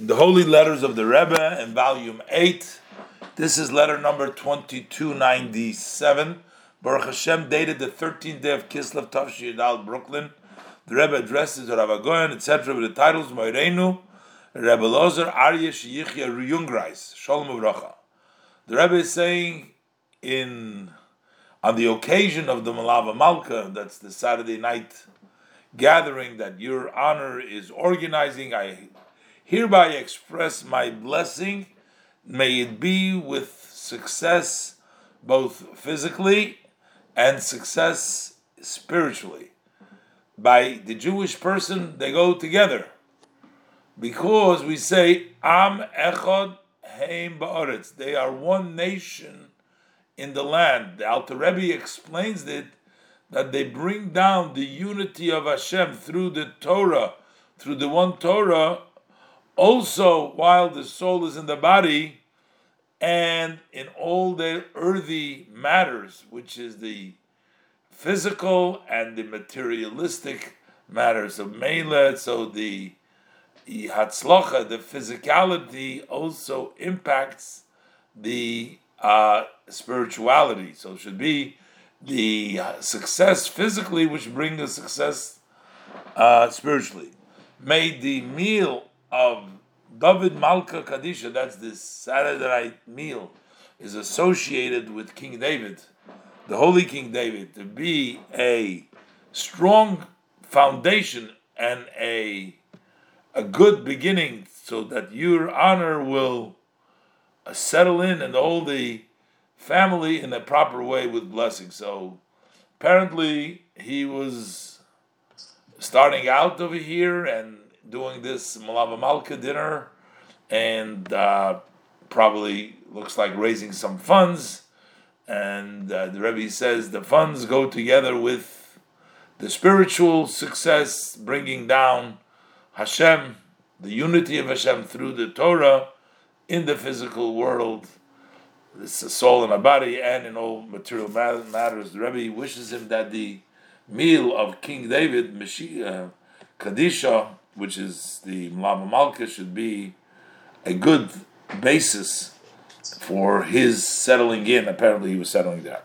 in the Holy Letters of the Rebbe in volume 8. This is letter number 2297. Baruch Hashem, dated the 13th day of Kislev Tavshi Yadal, Brooklyn. The Rebbe addresses Rav Agoyan, etc., with the titles Moirenu, Rebbe Lozer, Aryeh Sheyichya Ruyungreis, Shalom Uvracha. The Rebbe is saying in on the occasion of the Malava Malka, that's the Saturday night gathering that your honor is organizing, I hereby express my blessing. May it be with success, both physically and success spiritually. By the Jewish person, they go together. Because we say, Am Echad Heim Ba'aretz. They are one nation in the land. The Alter Rebbe explains it that they bring down the unity of Hashem through the Torah, through the one Torah, also while the soul is in the body and in all the earthy matters, which is the physical and the materialistic matters of Mela, so the Hatzlocha, the physicality, also impacts the uh, spirituality. So it should be the success physically, which brings the success uh, spiritually. Made the meal of David Malka Kadisha, that's the Saturday night meal, is associated with King David, the Holy King David, to be a strong foundation and a a good beginning, so that your honor will uh, settle in and all the family in a proper way with blessing. So apparently he was starting out over here and doing this Malava Malka dinner, and uh, probably looks like raising some funds. And uh, the Rebbe says the funds go together with the spiritual success, bringing down Hashem, the unity of Hashem through the Torah in the physical world, it's a soul and a body, and in all material matters. The Rebbe wishes him that the meal of King David, Mashiach, Kadisha, which is the Malava Malka, should be a good basis for his settling in. Apparently, he was settling there.